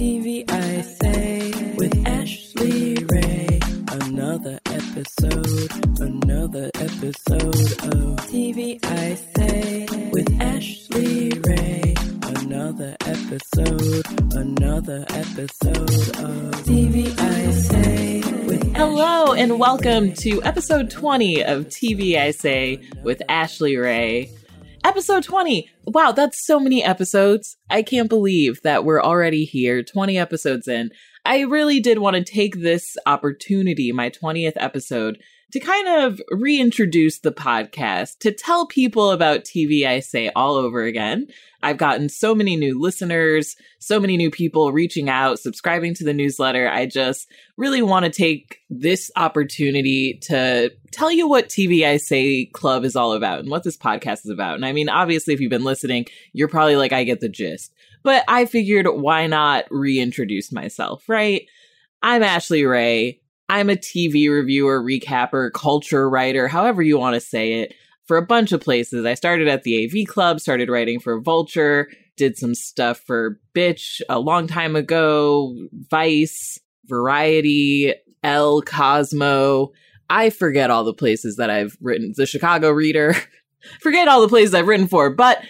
TV I say with Ashley Ray. Another episode, another episode of TV I say with Ashley Ray. Another episode, another episode of TV I say with Hello and welcome to episode 20 of TV I Say with Ashley Ray. Episode 20. Wow, that's so many episodes. I can't believe that we're already here, 20 episodes in. I really did want to take this opportunity, my 20th episode, to kind of reintroduce the podcast, to tell people about TV I Say all over again. I've gotten so many new listeners, so many new people reaching out, subscribing to the newsletter. I just really want to take this opportunity to tell you what TV I Say Club is all about and what this podcast is about. And I mean, obviously, if you've been listening, you're probably like, I get the gist. But I figured, why not reintroduce myself, right? I'm Ashley Ray. I'm a TV reviewer, recapper, culture writer, however you want to say it, for a bunch of places. I started at the AV Club, started writing for Vulture, did some stuff for Bitch a long time ago, Vice, Variety, Elle Cosmo. I forget all the places that I've written, the Chicago Reader, forget all the places I've written for, but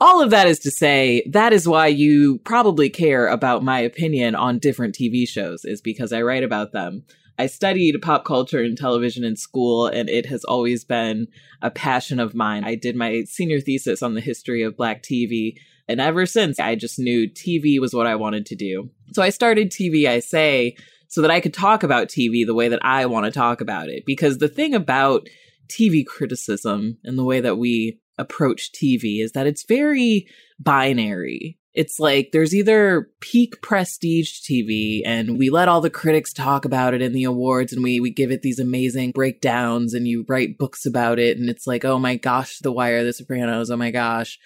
all of that is to say, that is why you probably care about my opinion on different TV shows, is because I write about them. I studied pop culture and television in school, and it has always been a passion of mine. I did my senior thesis on the history of Black TV, and ever since, I just knew TV was what I wanted to do. So I started TV I Say so that I could talk about TV the way that I want to talk about it. Because the thing about TV criticism and the way that we approach TV is that it's very binary. It's like there's either peak prestige TV and we let all the critics talk about it in the awards and we, we give it these amazing breakdowns and you write books about it and it's like, oh my gosh, The Wire, The Sopranos, oh my gosh.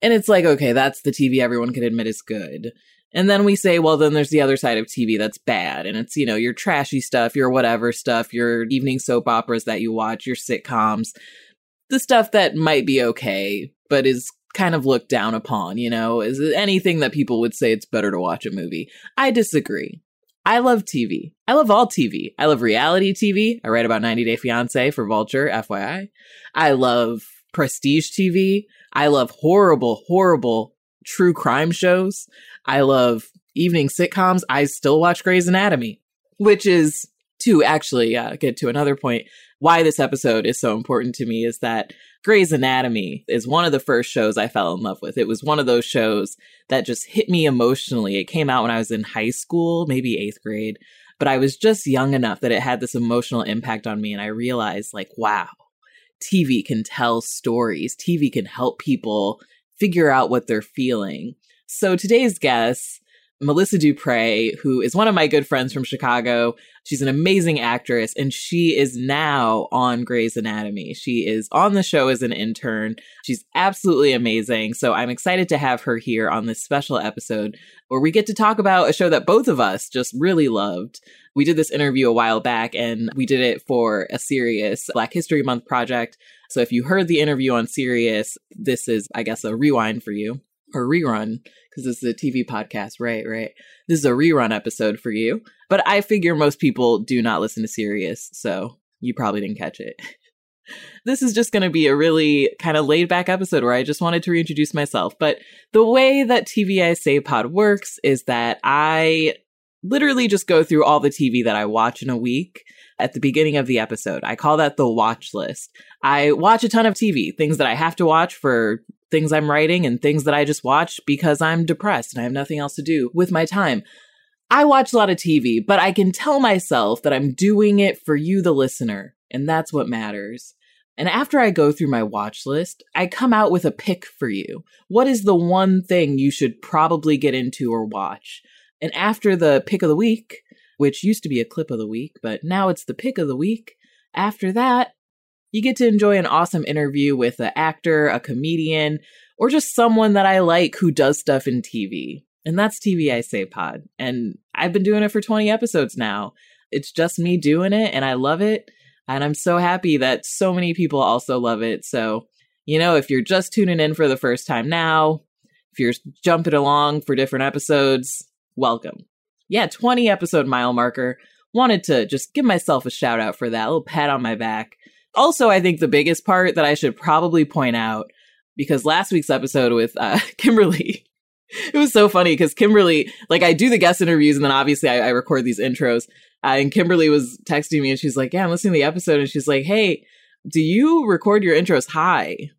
And it's like, okay, that's the TV everyone can admit is good. And then we say, well, then there's the other side of TV that's bad. And it's, you know, your trashy stuff, your whatever stuff, your evening soap operas that you watch, your sitcoms, the stuff that might be okay, but is kind of looked down upon, you know, is anything that people would say it's better to watch a movie. I disagree. I love TV. I love all TV. I love reality TV. I write about 90 Day Fiance for Vulture, FYI. I love prestige TV. I love horrible, horrible true crime shows. I love evening sitcoms. I still watch Grey's Anatomy, which is to actually uh, get to another point. Why this episode is so important to me is that Grey's Anatomy is one of the first shows I fell in love with. It was one of those shows that just hit me emotionally. It came out when I was in high school, maybe eighth grade, but I was just young enough that it had this emotional impact on me. And I realized, like, wow, TV can tell stories, TV can help people figure out what they're feeling. So today's guest, Melissa Dupre, who is one of my good friends from Chicago. She's an amazing actress and she is now on Grey's Anatomy. She is on the show as an intern. She's absolutely amazing. So I'm excited to have her here on this special episode where we get to talk about a show that both of us just really loved. We did this interview a while back and we did it for a Sirius Black History Month project. So if you heard the interview on Sirius, this is, I guess, a rewind for you or rerun because this is a TV podcast, right? Right. This is a rerun episode for you, but I figure most people do not listen to Sirius, so you probably didn't catch it. this is just going to be a really kind of laid back episode where I just wanted to reintroduce myself. But the way that TV I Say Pod works is that I literally just go through all the TV that I watch in a week at the beginning of the episode. I call that the watch list. I watch a ton of TV, things that I have to watch for things I'm writing and things that I just watch because I'm depressed and I have nothing else to do with my time. I watch a lot of TV, but I can tell myself that I'm doing it for you, the listener, and that's what matters. And after I go through my watch list, I come out with a pick for you. What is the one thing you should probably get into or watch? And after the pick of the week, which used to be a clip of the week, but now it's the pick of the week, after that, you get to enjoy an awesome interview with an actor, a comedian, or just someone that I like who does stuff in TV. And that's TV I Say Pod. And I've been doing it for 20 episodes now. It's just me doing it, and I love it. And I'm so happy that so many people also love it. So, you know, if you're just tuning in for the first time now, if you're jumping along for different episodes, welcome. Yeah, 20 episode mile marker. Wanted to just give myself a shout out for that, a little pat on my back. Also, I think the biggest part that I should probably point out, because last week's episode with uh, Kimberly, it was so funny because Kimberly, like, I do the guest interviews and then obviously I, I record these intros. Uh, and Kimberly was texting me and she's like, Yeah, I'm listening to the episode. And she's like, Hey, do you record your intros high?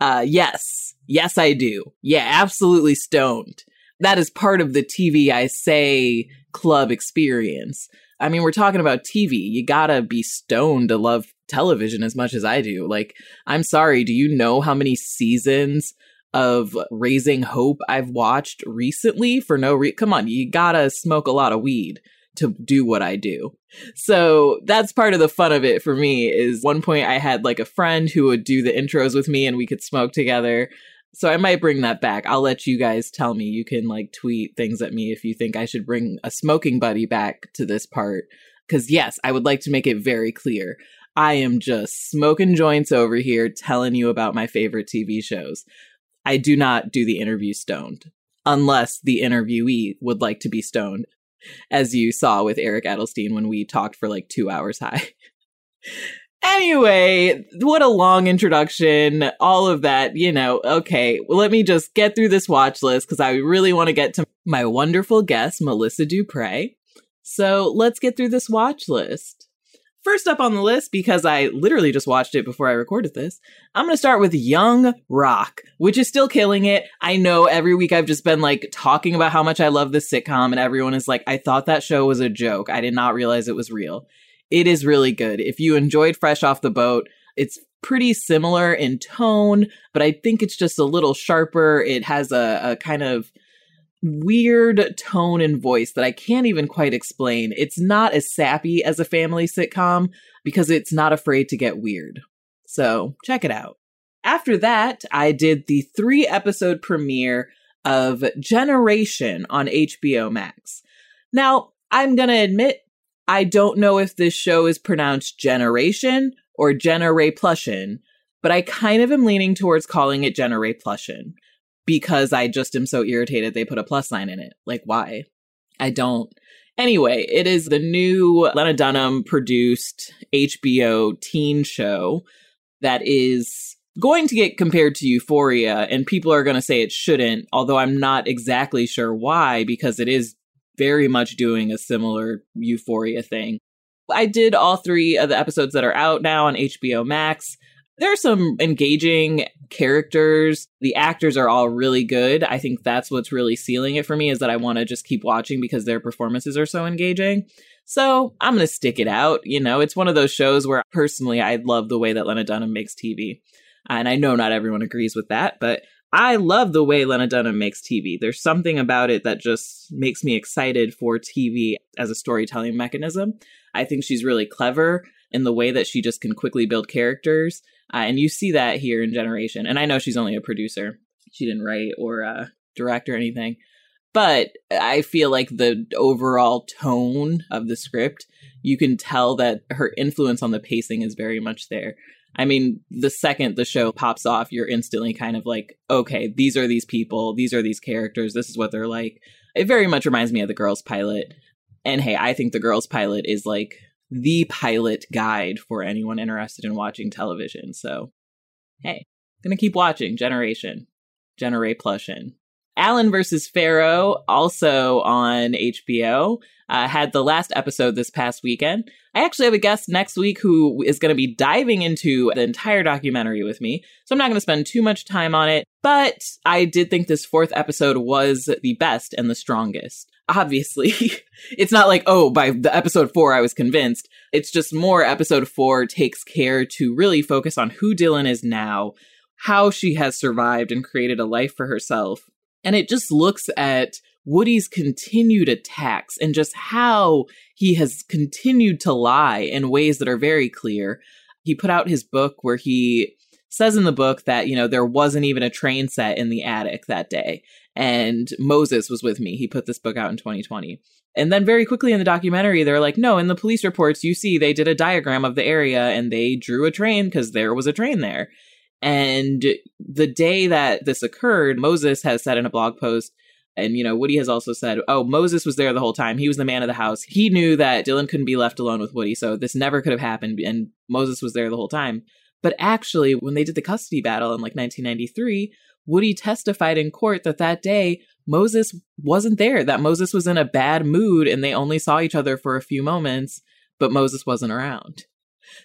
Uh, yes. Yes, I do. Yeah, absolutely stoned. That is part of the TV I say club experience. I mean, we're talking about TV. You gotta be stoned to love television as much as I do. Like, I'm sorry, do you know how many seasons of Raising Hope I've watched recently for no reason? Come on, you gotta smoke a lot of weed to do what I do. So that's part of the fun of it for me is one point I had like a friend who would do the intros with me and we could smoke together. So I might bring that back. I'll let you guys tell me. You can like tweet things at me if you think I should bring a smoking buddy back to this part. Cause yes, I would like to make it very clear. I am just smoking joints over here telling you about my favorite TV shows. I do not do the interview stoned unless the interviewee would like to be stoned, as you saw with Eric Edelstein when we talked for like two hours high. Anyway, what a long introduction. All of that, you know. Okay, well, let me just get through this watch list because I really want to get to my wonderful guest, Melissa Dupre. So let's get through this watch list. First up on the list, because I literally just watched it before I recorded this, I'm going to start with Young Rock, which is still killing it. I know every week I've just been like talking about how much I love this sitcom, and everyone is like, I thought that show was a joke. I did not realize it was real. It is really good. If you enjoyed Fresh Off the Boat, it's pretty similar in tone, but I think it's just a little sharper. It has a, a kind of weird tone and voice that I can't even quite explain. It's not as sappy as a family sitcom because it's not afraid to get weird. So check it out. After that, I did the three episode premiere of Generation on HBO Max. Now, I'm going to admit, I don't know if this show is pronounced Generation or Generay Plushin, but I kind of am leaning towards calling it Generay Plushin because I just am so irritated they put a plus sign in it. Like, why? I don't. Anyway, it is the new Lena Dunham produced HBO teen show that is going to get compared to Euphoria, and people are going to say it shouldn't, although I'm not exactly sure why, because it is very much doing a similar Euphoria thing. I did all three of the episodes that are out now on HBO Max. There are some engaging characters. The actors are all really good. I think that's what's really sealing it for me is that I want to just keep watching because their performances are so engaging. So I'm going to stick it out. You know, it's one of those shows where personally I love the way that Lena Dunham makes TV. And I know not everyone agrees with that, but I love the way Lena Dunham makes TV. There's something about it that just makes me excited for TV as a storytelling mechanism. I think she's really clever in the way that she just can quickly build characters uh, and you see that here in Generation. And I know she's only a producer, she didn't write or uh, direct or anything. But I feel like the overall tone of the script, you can tell that her influence on the pacing is very much there. I mean, the second the show pops off, you're instantly kind of like, okay, these are these people, these are these characters, this is what they're like. It very much reminds me of the girls' pilot. And hey, I think the girls' pilot is like the pilot guide for anyone interested in watching television. So, hey, gonna keep watching Generation, Generate Plushin. Allen versus Farrow, also on HBO, uh, had the last episode this past weekend. I actually have a guest next week who is going to be diving into the entire documentary with me, so I'm not going to spend too much time on it. But I did think this fourth episode was the best and the strongest obviously it's not like oh by the episode 4 I was convinced it's just more episode 4 takes care to really focus on who Dylan is now how she has survived and created a life for herself and it just looks at Woody's continued attacks and just how he has continued to lie in ways that are very clear he put out his book where he says in the book that you know there wasn't even a train set in the attic that day and Moses was with me. He put this book out in 2020. And then very quickly in the documentary, they're like, no, in the police reports, you see they did a diagram of the area and they drew a train because there was a train there. And the day that this occurred, Moses has said in a blog post And, you know, Woody has also said, oh, Moses was there the whole time. He was the man of the house. He knew that Dylan couldn't be left alone with Woody. So this never could have happened. And Moses was there the whole time. But actually, when they did the custody battle in like 1993, Woody testified in court that that day Moses wasn't there, that Moses was in a bad mood and they only saw each other for a few moments, but Moses wasn't around.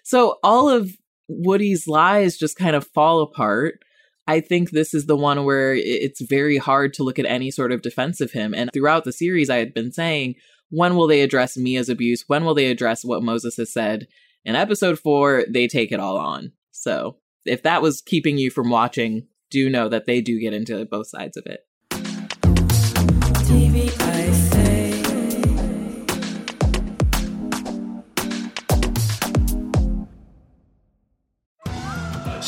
So all of Woody's lies just kind of fall apart. I think this is the one where it's very hard to look at any sort of defense of him. And throughout the series, I had been saying, when will they address Mia's abuse? When will they address what Moses has said? In episode four, they take it all on. So if that was keeping you from watching, do know that they do get into both sides of it.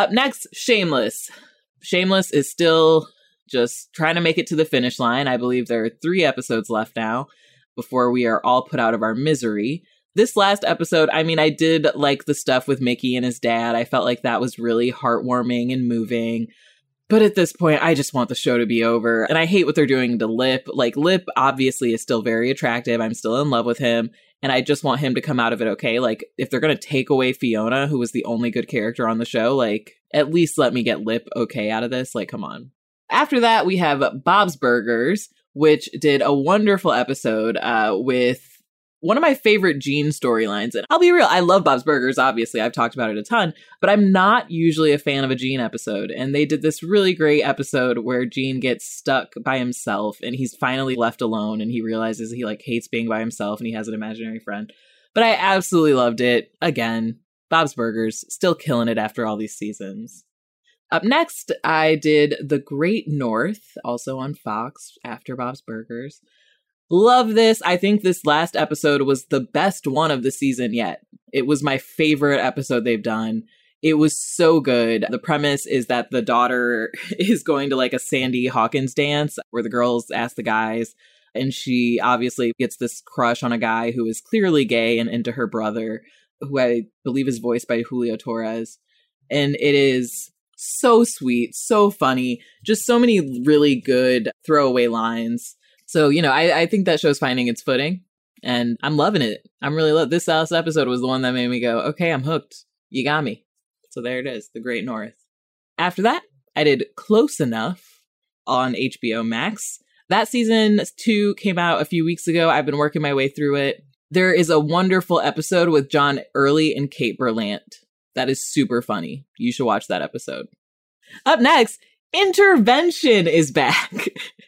Up next, Shameless. Shameless is still just trying to make it to the finish line. I believe there are three episodes left now before we are all put out of our misery. This last episode, I mean, I did like the stuff with Mickey and his dad. I felt like that was really heartwarming and moving. But at this point, I just want the show to be over. And I hate what they're doing to Lip. Like, Lip obviously is still very attractive. I'm still in love with him and I just want him to come out of it okay. Like, if they're gonna take away Fiona, who was the only good character on the show, like, at least let me get Lip okay out of this. Like, come on. After that, we have Bob's Burgers, which did a wonderful episode uh, with one of my favorite Gene storylines. And I'll be real, I love Bob's Burgers, obviously. I've talked about it a ton, but I'm not usually a fan of a Gene episode. And they did this really great episode where Gene gets stuck by himself and he's finally left alone and he realizes he like hates being by himself and he has an imaginary friend. But I absolutely loved it. Again, Bob's Burgers, still killing it after all these seasons. Up next, I did The Great North, also on Fox after Bob's Burgers. Love this. I think this last episode was the best one of the season yet. It was my favorite episode they've done. It was so good. The premise is that the daughter is going to like a Sadie Hawkins dance where the girls ask the guys, and she obviously gets this crush on a guy who is clearly gay and into her brother, who I believe is voiced by Julio Torres. And it is so sweet, so funny, just so many really good throwaway lines. So, you know, I, I think that show's finding its footing and I'm loving it. I'm really love this last episode was the one that made me go, okay, I'm hooked. You got me. So there it is, The Great North. After that, I did Close Enough on HBO Max. That season two came out a few weeks ago. I've been working my way through it. There is a wonderful episode with John Early and Kate Berlant. That is super funny. You should watch that episode. Up next, Intervention is back.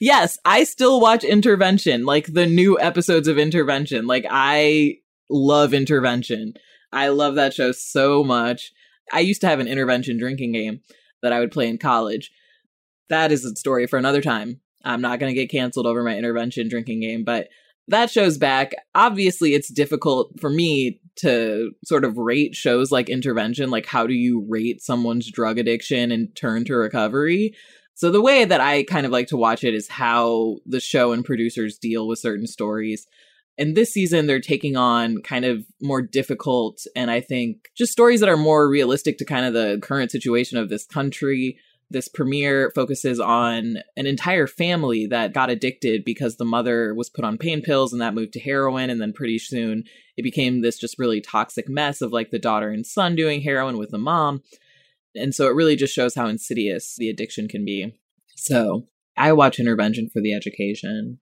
yes, I still watch Intervention, like the new episodes of Intervention. Like I love Intervention. I love that show so much. I used to have an intervention drinking game that I would play in college. That is a story for another time. I'm not going to get canceled over my intervention drinking game, but that show's back. Obviously, it's difficult for me to sort of rate shows like intervention. Like, how do you rate someone's drug addiction and turn to recovery? So the way that I kind of like to watch it is how the show and producers deal with certain stories. And this season, they're taking on kind of more difficult and I think just stories that are more realistic to kind of the current situation of this country. This premiere focuses on an entire family that got addicted because the mother was put on pain pills and that moved to heroin. And then pretty soon it became this just really toxic mess of like the daughter and son doing heroin with the mom. And so it really just shows how insidious the addiction can be. So I watch Intervention for the education.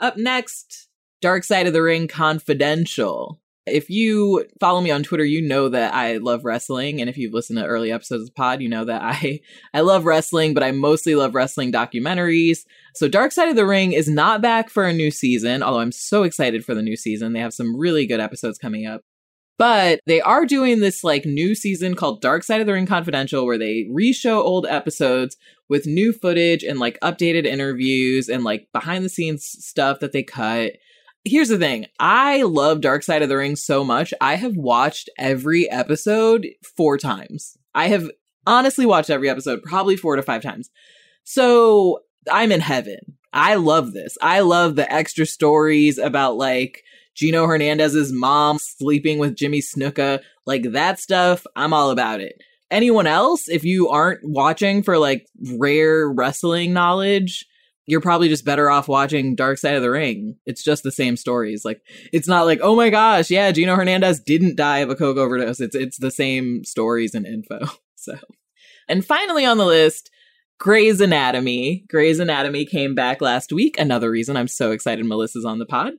Up next, Dark Side of the Ring Confidential. If you follow me on Twitter, you know that I love wrestling. And if you've listened to early episodes of the pod, you know that I, I love wrestling, but I mostly love wrestling documentaries. So Dark Side of the Ring is not back for a new season, although I'm so excited for the new season. They have some really good episodes coming up. But they are doing this like new season called Dark Side of the Ring Confidential where they re-show old episodes with new footage and like updated interviews and like behind the scenes stuff that they cut. Here's the thing. I love Dark Side of the Ring so much. I have watched every episode 4 times. I have honestly watched every episode probably 4 to 5 times. So, I'm in heaven. I love this. I love the extra stories about like Gino Hernandez's mom sleeping with Jimmy Snuka, like that stuff, I'm all about it. Anyone else, if you aren't watching for like rare wrestling knowledge, you're probably just better off watching Dark Side of the Ring. It's just the same stories. Like it's not like, oh my gosh, yeah, Gino Hernandez didn't die of a coke overdose. It's it's the same stories and info. So, and finally on the list, Grey's Anatomy. Grey's Anatomy came back last week. Another reason I'm so excited Melissa's on the pod.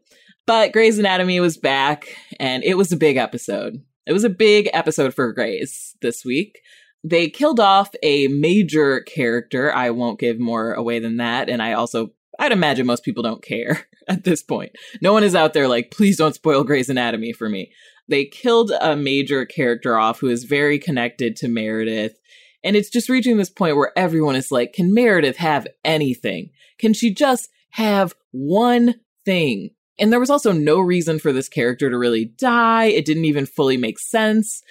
But Grey's Anatomy was back, and it was a big episode. It was a big episode for Grey's this week. They killed off a major character. I won't give more away than that. And I also, I'd imagine most people don't care at this point. No one is out there like, please don't spoil Grey's Anatomy for me. They killed a major character off who is very connected to Meredith. And it's just reaching this point where everyone is like, can Meredith have anything? Can she just have one thing? And there was also no reason for this character to really die. It didn't even fully make sense.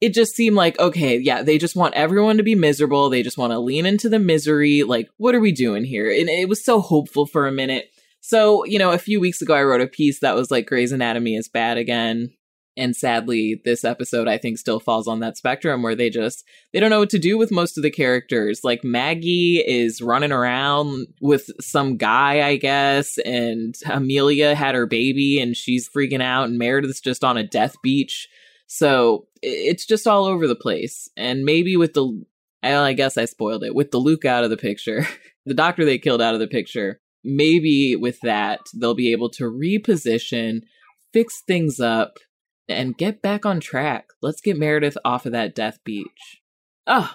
It just seemed like, okay, yeah, they just want everyone to be miserable. They just want to lean into the misery. Like, what are we doing here? And it was so hopeful for a minute. So, you know, a few weeks ago, I wrote a piece that was like Grey's Anatomy is bad again. And sadly, this episode I think still falls on that spectrum where they just they don't know what to do with most of the characters. Like Maggie is running around with some guy, I guess, and Amelia had her baby and she's freaking out and Meredith's just on a death beach. So it's just all over the place. And maybe with the I guess I spoiled it. With DeLuca out of the picture, the doctor they killed out of the picture, maybe with that they'll be able to reposition, fix things up and get back on track. Let's get Meredith off of that death beach. Oh,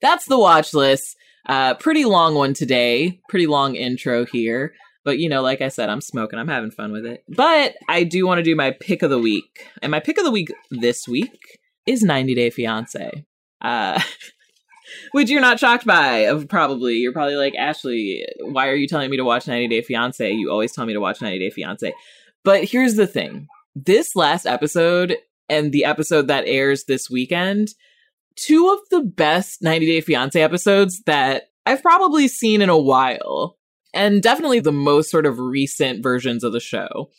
that's the watch list. Uh, pretty long one today. Pretty long intro here. But you know, like I said, I'm smoking. I'm having fun with it. But I do want to do my pick of the week. And my pick of the week this week is 90 Day Fiance. Uh, which you're not shocked by, probably. You're probably like, Ashley, why are you telling me to watch 90 Day Fiance? You always tell me to watch 90 Day Fiance. But here's the thing this last episode and the episode that airs this weekend, two of the best 90 Day Fiance episodes that I've probably seen in a while, and definitely the most sort of recent versions of the show.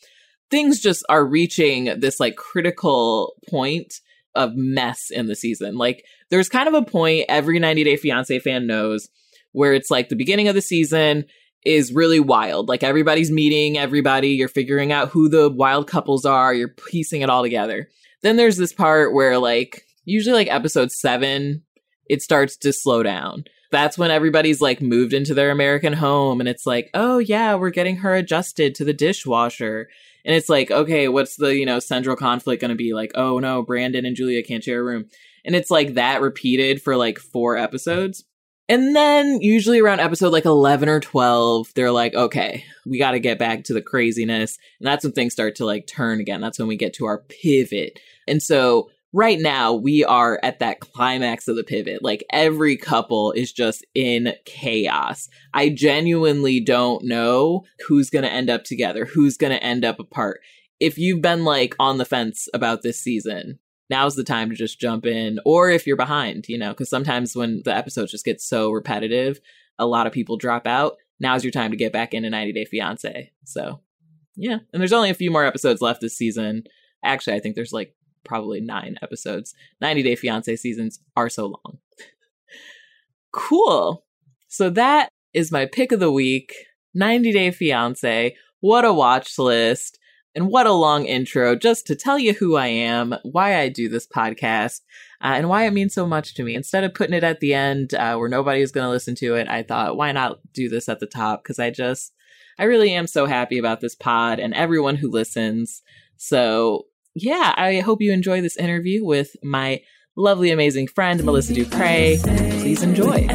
Things just are reaching this like critical point of mess in the season. Like, there's kind of a point every 90 Day Fiance fan knows where it's like the beginning of the season is really wild. Like everybody's meeting everybody, you're figuring out who the wild couples are, you're piecing it all together. Then there's this part where like usually like episode 7 it starts to slow down. That's when everybody's like moved into their American home and it's like, "Oh yeah, we're getting her adjusted to the dishwasher." And it's like, "Okay, what's the, you know, central conflict going to be like, "Oh no, Brandon and Julia can't share a room." And it's like that repeated for like 4 episodes. And then usually around episode like 11 or 12, they're like, okay, we got to get back to the craziness. And that's when things start to like turn again. That's when we get to our pivot. And so right now we are at that climax of the pivot. Like every couple is just in chaos. I genuinely don't know who's going to end up together, who's going to end up apart. If you've been like on the fence about this season, now's the time to just jump in or if you're behind you know because sometimes when the episodes just get so repetitive a lot of people drop out now's your time to get back into 90 day fiance so yeah and there's only a few more episodes left this season actually i think there's like probably nine episodes 90 day fiance seasons are so long Cool. So that is my pick of the week 90 Day Fiance. What a watch list. And what a long intro just to tell you who I am, why I do this podcast, uh, and why it means so much to me. Instead of putting it at the end uh, where nobody's going to listen to it, I thought, why not do this at the top? Because I just, I really am so happy about this pod and everyone who listens. So, yeah, I hope you enjoy this interview with my lovely, amazing friend, Melissa Dupre. Please enjoy.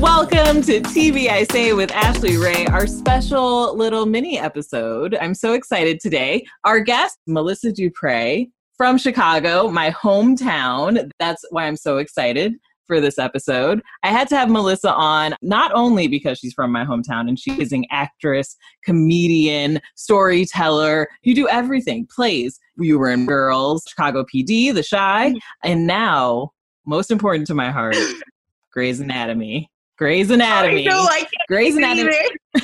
Welcome to TV I Say with Ashley Ray, our special little mini episode. I'm so excited today. Our guest, Melissa Dupre from Chicago, my hometown. That's why I'm so excited for this episode. I had to have Melissa on not only because she's from my hometown and she is an actress, comedian, storyteller. You do everything, plays. You were in Girls, Chicago PD, The Chi, mm-hmm. and now, most important to my heart, Grey's Anatomy. Grey's Anatomy. I know, I Grey's Anatomy.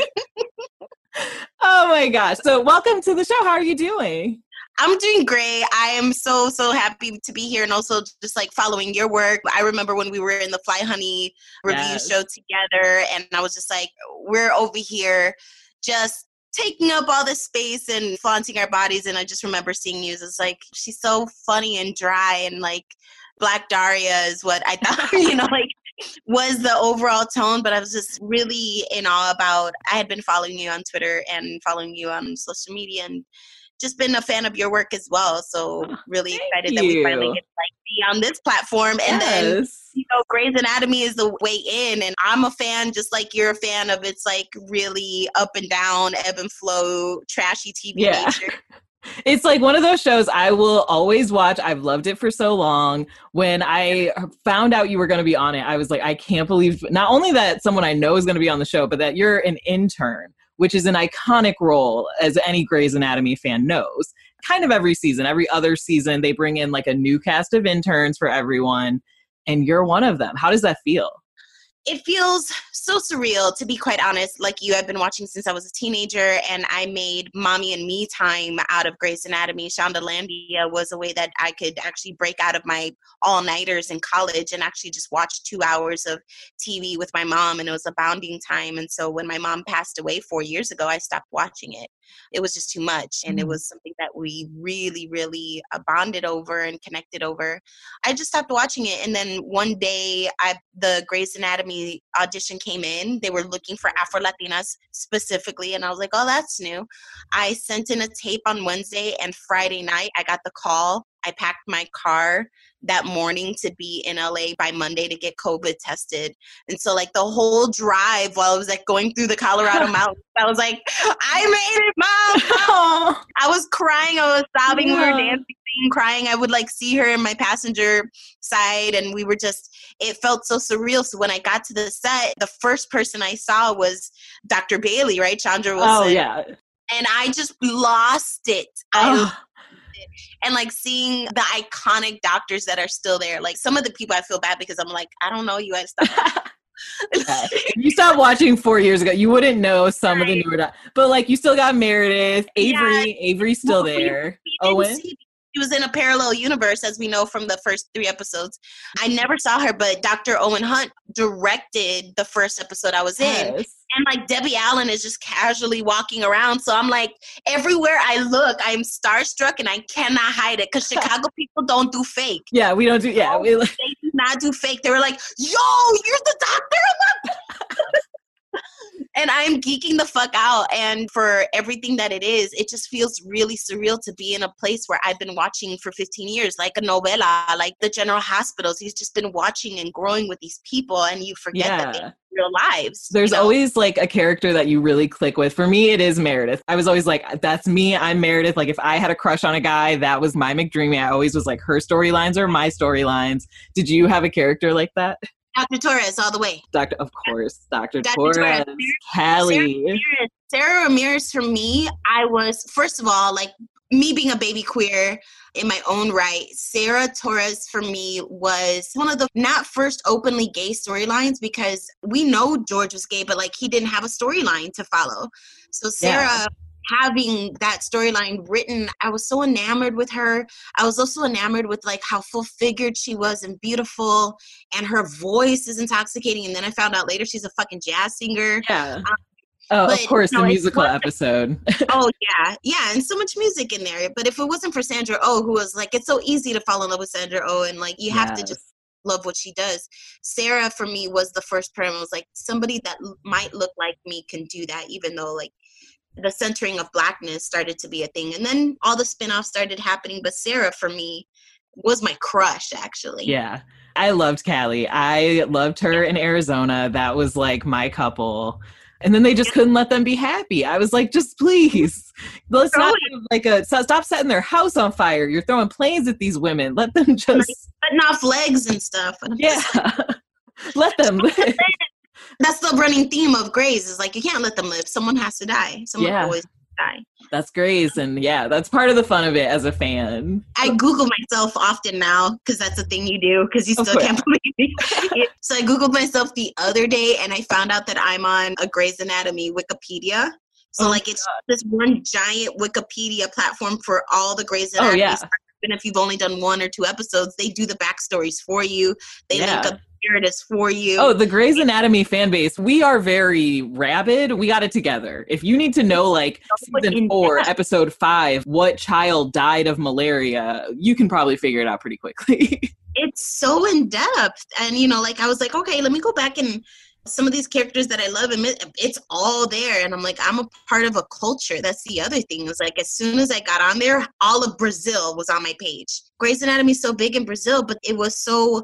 Oh my gosh. So, welcome to the show. How are you doing? I'm doing great. I am so so happy to be here and also just like following your work. I remember when we were in the Fly Honey review Yes. show together and I was just like we're over here just taking up all this space and flaunting our bodies and I just remember seeing you as like she's so funny and dry and like Black Daria is what I thought, you know, like was the overall tone, but I was just really in awe about I had been following you on Twitter and following you on social media and just been a fan of your work as well. So oh, really thank excited that we finally get to like be on this platform. And then you know, Grey's Anatomy is the way in, and I'm a fan, just like you're a fan of its like really up and down, ebb and flow, trashy TV Yeah. nature. It's like one of those shows I will always watch. I've loved it for so long. When I found out you were going to be on it, I was like, I can't believe not only that someone I know is going to be on the show, but that you're an intern, which is an iconic role as any Grey's Anatomy fan knows. Kind of every season, every other season, they bring in like a new cast of interns for everyone, and you're one of them. How does that feel? It feels so surreal to be quite honest like you i've been watching since i was a teenager and i made mommy and me time out of Grey's anatomy. Shonda landia was a way that i could actually break out of my all-nighters in college and actually just watch two hours of tv with my mom and it was a bounding time and so when my mom passed away four years ago i stopped watching it it was just too much and it Mm. was something that we really really uh, bonded over and connected over I just stopped watching it, and then one day, I the Grey's Anatomy audition came in. They were looking for Afro Latinas specifically, and I was like, "Oh, that's new." I sent in a tape on Wednesday, and Friday night, I got the call. I packed my car that morning to be in LA by Monday to get COVID tested, and so like the whole drive while I was like going through the Colorado mountains, I was like, "I made it, mom!" Oh, I was crying. I was sobbing. We were dancing, crying. I would like see her in my passenger side, and we were just. It felt so surreal. So when I got to the set, the first person I saw was Dr. Bailey, right, Chandra oh, Wilson. oh yeah. And I just lost it. I Oh. And like seeing the iconic doctors that are still there. Like some of the people, I feel bad because I'm like, I don't know you. Yeah. You stopped watching four years ago, you wouldn't know some of the newer. But like, you still got Meredith, Avery. Avery's still Well, there. Owen. She was in a parallel universe, as we know from the first three episodes. I never saw her, but Dr. Owen Hunt directed the first episode I was in. Yes. And like Debbie Allen is just casually walking around. So I'm like, everywhere I look, I'm starstruck and I cannot hide it because Chicago people don't do fake. Yeah, we don't do. Yeah, we. They do not do fake. They were like, yo, you're the doctor. And I'm geeking the fuck out. And for everything that it is, it just feels really surreal to be in a place where I've been watching for 15 years, like a novela, like the General Hospitals. He's just been watching and growing with these people, and you forget that they Yeah. real lives. There's you know? always like a character that you really click with. For me, it is Meredith. I was always like, that's me. I'm Meredith. Like, if I had a crush on a guy, that was my McDreamy. I always was like, her storylines are my storylines. Did you have a character like that? Dr. Torres all the way. Doctor, of course, Dr. Dr. Torres, Torres. Callie. Ramirez. Sara Ramirez for me, I was first of all like me being a baby queer in my own right. Sara Torres for me was one of the not first openly gay storylines because we know George was gay, but like he didn't have a storyline to follow. So Sara. Having that storyline written, I was so enamored with her. I was also enamored with like how full figured she was and beautiful, and her voice is intoxicating. And then I found out later she's a fucking jazz singer. Yeah. Um, oh, but, of course, no, the musical episode. oh yeah, yeah, and so much music in there. But if it wasn't for Sandra Oh, who was like, it's so easy to fall in love with Sandra Oh, and like you have to just love what she does. Sara for me was the first person. Was like somebody that l- might look like me can do that, even though like the centering of blackness started to be a thing, and then all the spin-offs started happening. But Sara for me was my crush actually. Yeah. I loved Callie. I loved her in Arizona. That was like my couple. And then they just couldn't let them be happy. I was like, just please, let's not have like a stop setting their house on fire. You're throwing planes at these women. Let them just, cutting off legs and stuff. And yeah, let them live. That's the running theme of Grey's is like you can't let them live. Someone has to die. Someone Yeah. always die. That's Grace, and yeah, that's part of the fun of it as a fan. I Google myself often now because that's a thing you do because you still can't believe it. so I Googled myself the other day and I found out that I'm on a Grey's Anatomy Wikipedia. So Oh like it's this one giant Wikipedia platform for all the Grey's Oh, yeah. Even if you've only done one or two episodes, they do the backstories for you. They Yeah. link up narratives for you. Oh, the Grey's Anatomy fan base, we are very rabid. We got it together. If you need to know, like season four, episode five, what child died of malaria, you can probably figure it out pretty quickly. it's so in depth and you know like i was like okay let me go back and some of these characters that i love and it's all there and i'm like i'm a part of a culture. That's the other thing is like as soon as i got on there all of brazil was on my page. Grey's Anatomy is so big in brazil but it was so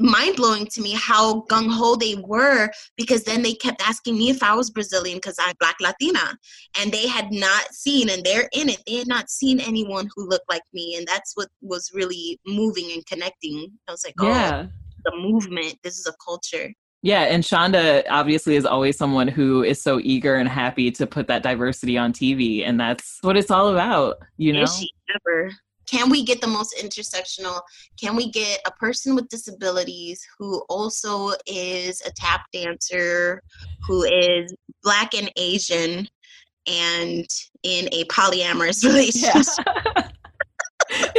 mind-blowing to me how gung-ho they were because then they kept asking me if i was brazilian because i'm black latina and they had not seen and they're in it. They had not seen anyone who looked like me and that's what was really moving and connecting. I was like oh yeah. the movement. This is a culture Yeah, and Shonda obviously is always someone who is so eager and happy to put that diversity on TV, and that's what it's all about, you know? is she ever can we get the most intersectional can we get a person with disabilities who also is a tap dancer who is black and asian and in a polyamorous relationship Yeah.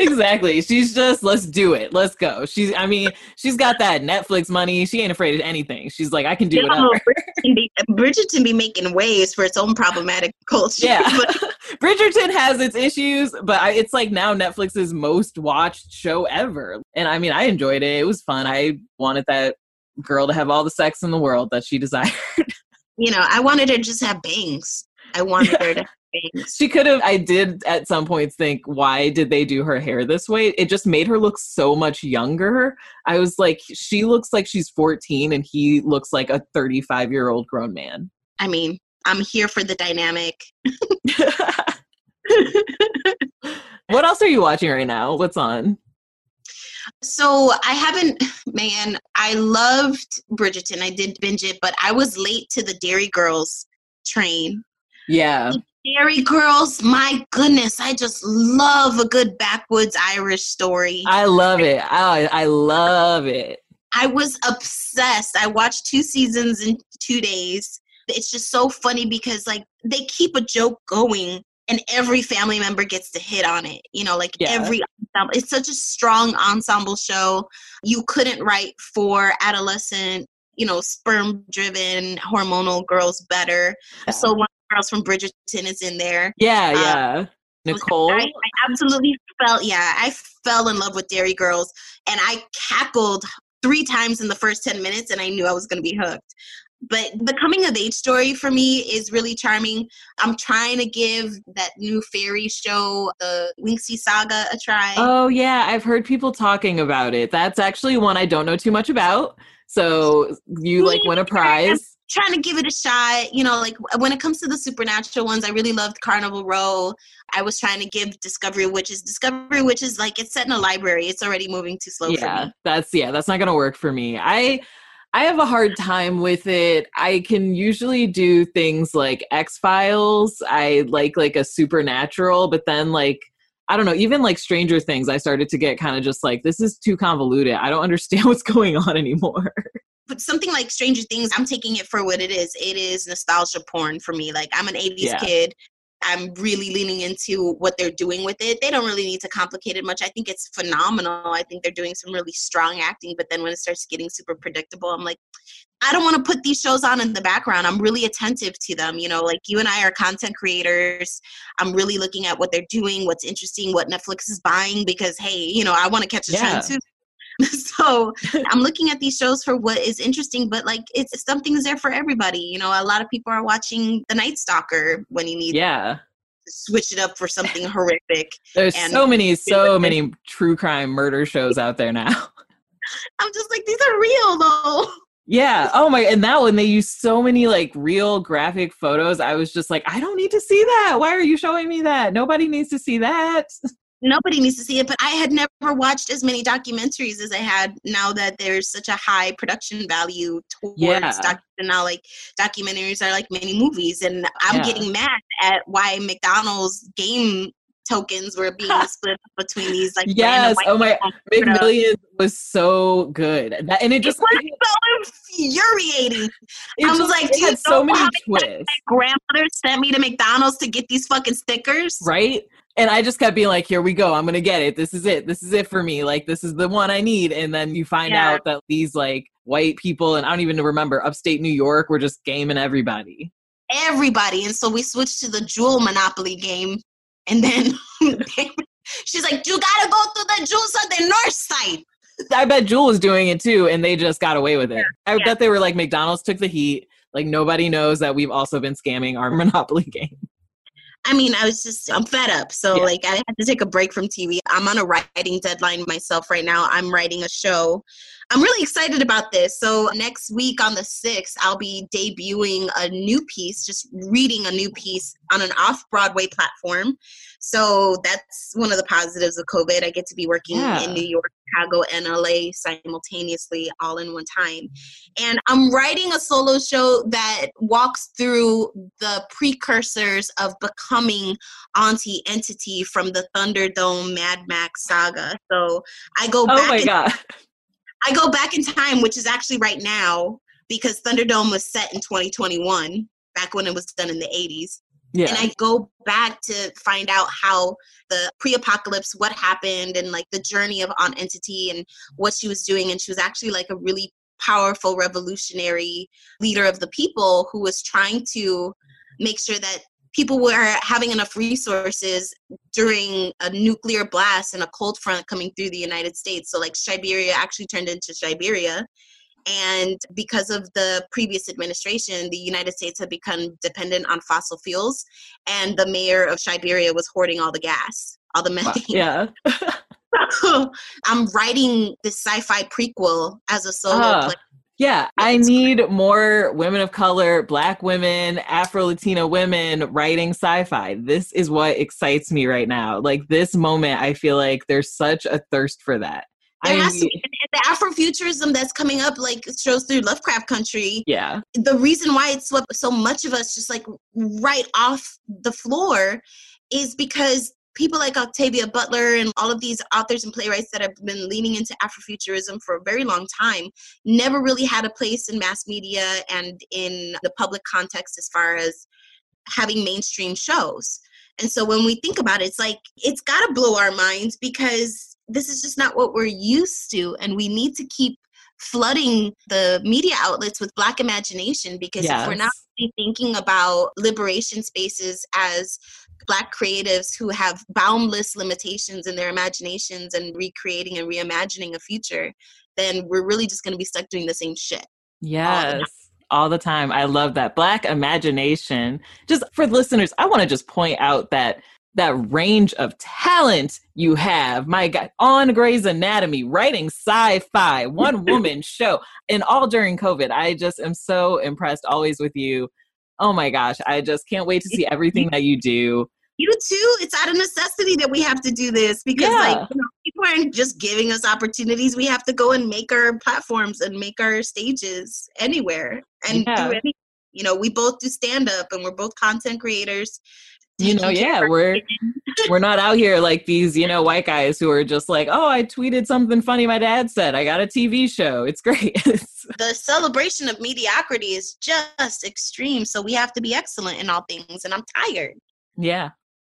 exactly. She's just let's do it. Let's go. She's I mean, she's got that Netflix money. She ain't afraid of anything. She's like, I can do Yo, whatever. Bridgerton be, Bridgerton be making waves for its own problematic culture. Yeah. Bridgerton has its issues, but I, it's like now Netflix's most watched show ever. And I mean, I enjoyed it. It was fun. I wanted that girl to have all the sex in the world that she desired. you know, I wanted her to just have bangs. I wanted her to she could have I did at some points think why did they do her hair this way? It just made her look so much younger. I was like she looks like she's 14 and he looks like a 35-year-old grown man. I mean, I'm here for the dynamic. what else are you watching right now? What's on? So I haven't, man, I loved Bridgerton. I did binge it, but I was late to the Derry Girls train. Yeah. Derry Girls, my goodness, I just love a good backwoods Irish story. I love it. I I love it. I was obsessed. I watched two seasons in two days. It's just so funny because like they keep a joke going and every family member gets to hit on it. You know, like Yeah. every ensemble. It's such a strong ensemble show. You couldn't write for adolescent, you know, sperm driven hormonal girls better. So one girls from Bridgerton is in there. Yeah, Uh, yeah. Nicole. I, I absolutely felt, yeah, I fell in love with Derry Girls and I cackled three times in the first 10 minutes and I knew I was going to be hooked. But the coming of age story for me is really charming. I'm trying to give that new fairy show, the Winx Saga, a try. Oh yeah, I've heard people talking about it. That's actually one I don't know too much about. So you like win a prize. Trying to give it a shot. You know, like when it comes to the supernatural ones, I really loved Carnival Row. I was trying to give Discovery Witches. Discovery Witches, like it's set in a library. It's already moving too slow for Yeah, that's yeah, that's not gonna work for me. I I have a hard time with it. I can usually do things like X Files. I like like a supernatural, but then like I don't know, even like Stranger Things, I started to get kind of just like this is too convoluted. I don't understand what's going on anymore. Something like Stranger Things, I'm taking it for what it is. It is nostalgia porn for me. Like I'm an 80s Yeah. kid. I'm really leaning into what they're doing with it. They don't really need to complicate it much. I think it's phenomenal. I think they're doing some really strong acting, but then when it starts getting super predictable, I'm like, I don't want to put these shows on in the background. I'm really attentive to them. You know, like you and I are content creators. I'm really looking at what they're doing, what's interesting, what Netflix is buying, because hey, you know, I want to catch a Yeah. trend too. so I'm looking at these shows for what is interesting, but like it's something's there for everybody. You know, a lot of people are watching The Night Stalker when you need Yeah. to switch it up for something horrific. There's And- so many, so many true crime murder shows out there now. I'm just like, these are real though. Yeah. Oh my. And that one, they use so many like real graphic photos. I was just like, I don't need to see that. Why are you showing me that? Nobody needs to see that. Nobody needs to see it, but I had never watched as many documentaries as I had now that there's such a high production value towards Yeah. doc- and now like documentaries are like mini movies and I'm Yeah. getting mad at why McDonald's game tokens were being split between these like Yes. white Oh my. McMillions was so good. That, and it It just, was so infuriating. it I was just- like, it had so many twists. Grandmother sent me to McDonald's to get these fucking stickers. right and i just kept being like here we go i'm gonna get it this is it this is it for me like this is the one i need and then you find Yeah. out that these like white people and i don't even remember upstate new york were just gaming everybody everybody. And so we switched to the jewel monopoly game. And then she's like, You gotta go to the jewels on the north side. i bet jewel was doing it too and they just got away with it i yeah. bet they were like mcdonald's took the heat like nobody knows that we've also been scamming our monopoly game I mean, I was just, I'm fed up. So, Yeah. like, I had to take a break from TV. I'm on a writing deadline myself right now. I'm writing a show. I'm really excited about this. So, next week on the 6th, I'll be debuting a new piece, just reading a new piece on an off Broadway platform. So, that's one of the positives of COVID. I get to be working Yeah. in New York, Chicago, and LA simultaneously, all in one time. And I'm writing a solo show that walks through the precursors of becoming Auntie Entity from the Thunderdome Mad Max saga. So I go oh back my in, god I go back in time, which is actually right now, because Thunderdome was set in 2021, back when it was done in the 80s. yeah And I go back to find out how the pre-apocalypse, what happened, and like the journey of Aunt Entity and what she was doing. And she was actually like a really powerful revolutionary leader of the people who was trying to make sure that people were having enough resources during a nuclear blast and a cold front coming through the United States. So like Siberia actually turned into Siberia. And because of the previous administration, the United States had become dependent on fossil fuels, and the mayor of Siberia was hoarding all the gas, all the methane. yeah I'm writing this sci-fi prequel as a solo uh-huh. play. Yeah, I need more women of color, black women, Afro Latina women writing sci fi. This is what excites me right now. Like this moment, I feel like there's such a thirst for that. There I has to be and the Afrofuturism that's coming up, like shows through Lovecraft Country. yeah, The reason why it swept so much of us just like right off the floor is because people like Octavia Butler and all of these authors and playwrights that have been leaning into Afrofuturism for a very long time never really had a place in mass media and in the public context as far as having mainstream shows. And so when we think about it, it's like it's got to blow our minds because this is just not what we're used to. And we need to keep flooding the media outlets with Black imagination because if we're not really thinking about liberation spaces as Black creatives who have boundless limitations in their imaginations and recreating and reimagining a future, then we're really just going to be stuck doing the same shit. yes, all the time. I love that black imagination. Just for listeners, I want to just point out that that range of talent you have. My God, on Grey's Anatomy, writing sci-fi, one woman show, and all during COVID. I just am so impressed always with you. Oh my gosh, I just can't wait to see everything that you do. You too. It's out of necessity that we have to do this because, Yeah. like, you know, people aren't just giving us opportunities. We have to go and make our platforms and make our stages anywhere and Yeah. do anything. You know, we both do stand up and we're both content creators. You know, yeah, we're we're not out here like these, you know, white guys who are just like, oh, I tweeted something funny my dad said. I got a TV show. It's great. the celebration of mediocrity is just extreme. So we have to be excellent in all things. And I'm tired. Yeah.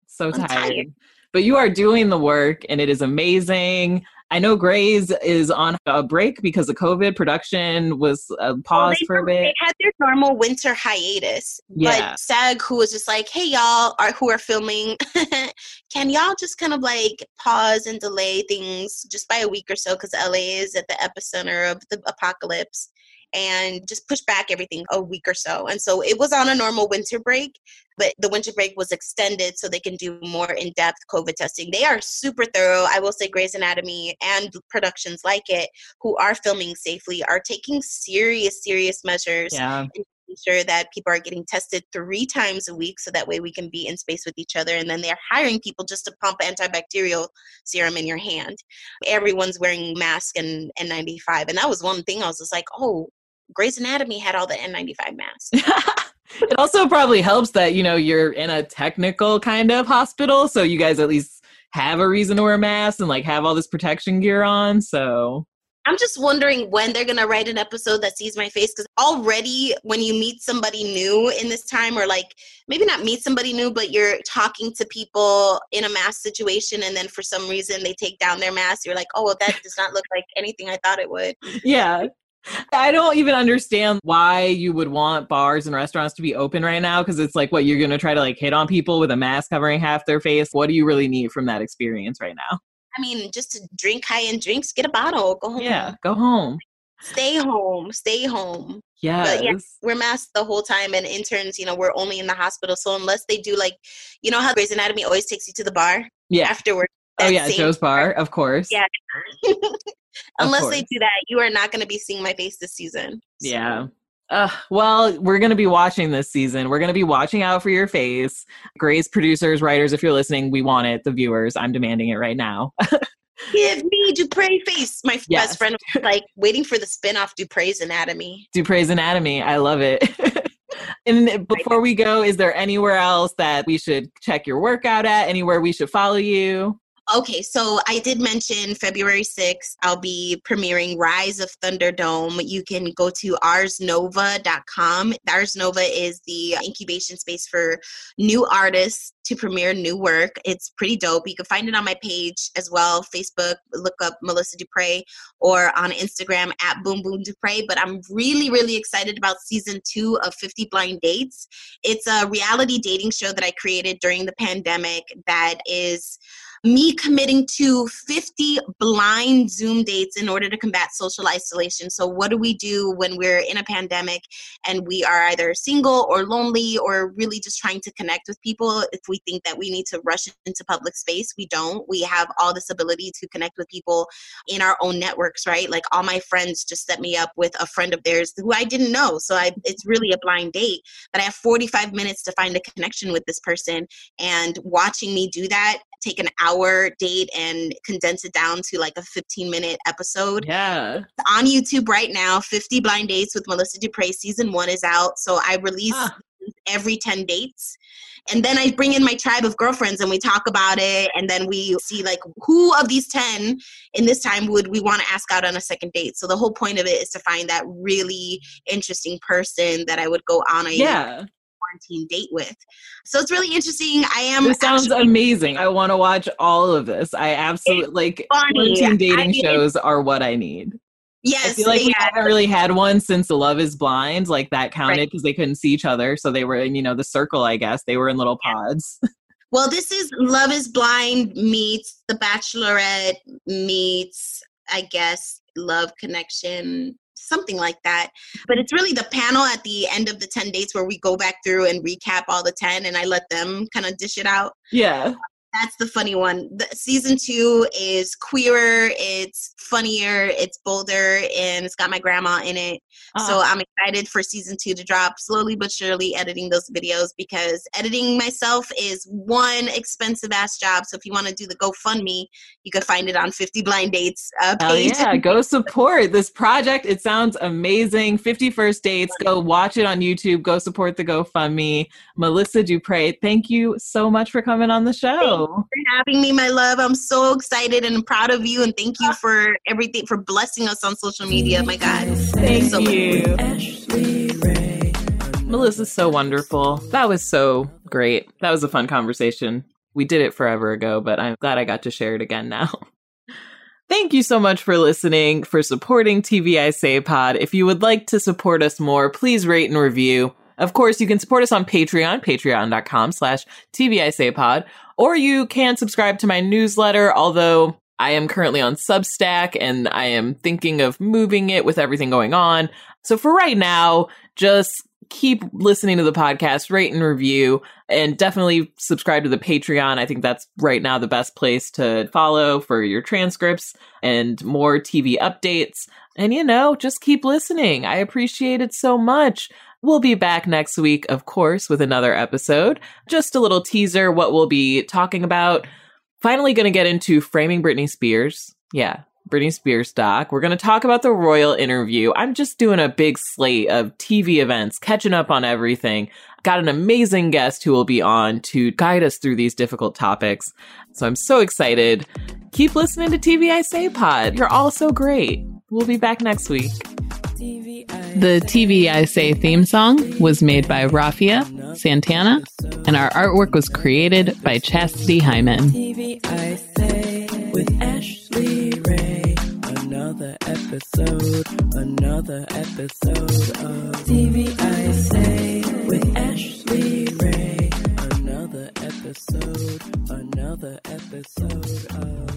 So tired. tired. But you are doing the work and it is amazing. I know Grey's is on a break because of COVID. Production was uh, Well, paused they, for a bit. they had their normal winter hiatus, Yeah. but SAG, who was just like, "Hey, y'all, are who are filming, can y'all just kind of like pause and delay things just by a week or so because LA is at the epicenter of the apocalypse." And just push back everything a week or so. And so it was on a normal winter break, but the winter break was extended so they can do more in depth COVID testing. They are super thorough. I will say Grey's Anatomy and productions like it who are filming safely are taking serious, serious measures Yeah. sure that people are getting tested three times a week so that way we can be in space with each other and then they're hiring people just to pump antibacterial serum in your hand everyone's wearing mask and n95 and that was one thing i was just like oh Grey's Anatomy had all the N95 masks. it also probably helps that, you know, you're in a technical kind of hospital. So you guys at least have a reason to wear masks and like have all this protection gear on. So I'm just wondering when they're gonna write an episode that sees my face because already when you meet somebody new in this time, or like maybe not meet somebody new, but you're talking to people in a mask situation, and then for some reason they take down their mask, you're like, oh, well, that does not look like anything I thought it would. yeah. I don't even understand why you would want bars and restaurants to be open right now because it's like what you're going to try to like hit on people with a mask covering half their face. What do you really need from that experience right now? I mean, just to drink high end drinks, get a bottle, go home. Yeah, go home. Stay home, stay home. Yes. yeah, we're masked the whole time and interns you know we're only in the hospital so unless they do like you know how Grey's Anatomy always takes you to the bar yeah. afterward Oh yeah, Joe's bar, of course. Yeah. unless they do that you are not going to be seeing my face this season So, Yeah. Uh, well, we're going to be watching this season. We're going to be watching out for your face. Grey's producers, writers, if you're listening, we want it. The viewers, I'm demanding it right now. give me DuPrey face my Yes. best friend was like waiting for the spin-off DuPrey's Anatomy DuPrey's Anatomy. I love it. and before we go, is there anywhere else that we should check your workout at? Anywhere we should follow you? Okay, so I did mention February 6th, I'll be premiering Rise of Thunderdome. You can go to arsnova.com. Ars Nova is the incubation space for new artists to premiere new work. It's pretty dope. You can find it on my page as well Facebook, look up Melissa DuPrey, or on Instagram at Boom Boom DuPrey. But I'm really, really excited about season two of 50 Blind Dates. It's a reality dating show that I created during the pandemic that is me committing to 50 blind Zoom dates in order to combat social isolation. So, what do we do when we're in a pandemic and we are either single or lonely or really just trying to connect with people? If we think that we need to rush into public space, we don't. We have all this ability to connect with people in our own networks, right? Like all my friends just set me up with a friend of theirs who I didn't know. So, I, it's really a blind date, but I have 45 minutes to find a connection with this person. And watching me do that take an hour date and condense it down to like a 15 minute episode Yeah. It's on youtube right now 50 blind dates with melissa duprey season one is out so i release Ah. every 10 dates and then i bring in my tribe of girlfriends and we talk about it and then we see like who of these 10 in this time would we want to ask out on a second date so the whole point of it is to find that really interesting person that i would go on a Yeah. Quarantine date with so it's really interesting i am This sounds actually- amazing. I want to watch all of this. I absolutely like funny. quarantine I dating mean, shows are what I need. yes I feel like we yeah. haven't really had one since Love Is Blind. Like that counted Right. because they couldn't see each other, so they were in you know the circle. I guess they were in little pods. Well, this is Love is Blind meets The Bachelorette meets, I guess, Love Connection, something like that. But it's really the panel at the end of the 10 dates where we go back through and recap all the 10 and I let them kind of dish it out. yeah, That's the funny one. The, season two is queerer, it's funnier, it's bolder, and it's got my grandma in it. So Ah. I'm excited for season two to drop slowly but surely editing those videos because editing myself is one expensive ass job. So if you want to do the GoFundMe, you can find it on 50 Blind Dates uh, Hell yeah, go support this project. It sounds amazing. 50 First Dates. Go watch it on YouTube. Go support the GoFundMe. Melissa DuPrey, thank you so much for coming on the show. For having me, my love. I'm so excited and proud of you. And thank you for everything, for blessing us on social media. My God. Thank so you. Melissa's so wonderful. That was so Great. That was a fun conversation. We did it forever ago, but I'm glad I got to share it again now. Thank you so much for listening, for supporting TV I Say Pod. If you would like to support us more, please rate and review. Of course, you can support us on Patreon, patreon.com slash TV I or you can subscribe to my newsletter, although I am currently on Substack and I am thinking of moving it with everything going on. So for right now, just keep listening to the podcast, rate and review, and definitely subscribe to the Patreon. I think that's right now the best place to follow for your transcripts and more TV updates. And you know, just keep listening. I appreciate it so much. We'll be back next week, of course, with another episode. Just a little teaser what we'll be talking about. Finally, going to get into framing Britney Spears. Yeah, Britney Spears doc. We're going to talk about the royal interview. I'm just doing a big slate of TV events, catching up on everything. Got an amazing guest who will be on to guide us through these difficult topics. So I'm so excited. Keep listening to TV I Say Pod. You're all so great. We'll be back next week. The TV I Say theme song was made by Rafia Santana, and our artwork was created by Chastity Hyman. TV I Say with Ashley Ray. Another episode, another episode of TV I Say with Ashley Ray. Another episode, another episode of.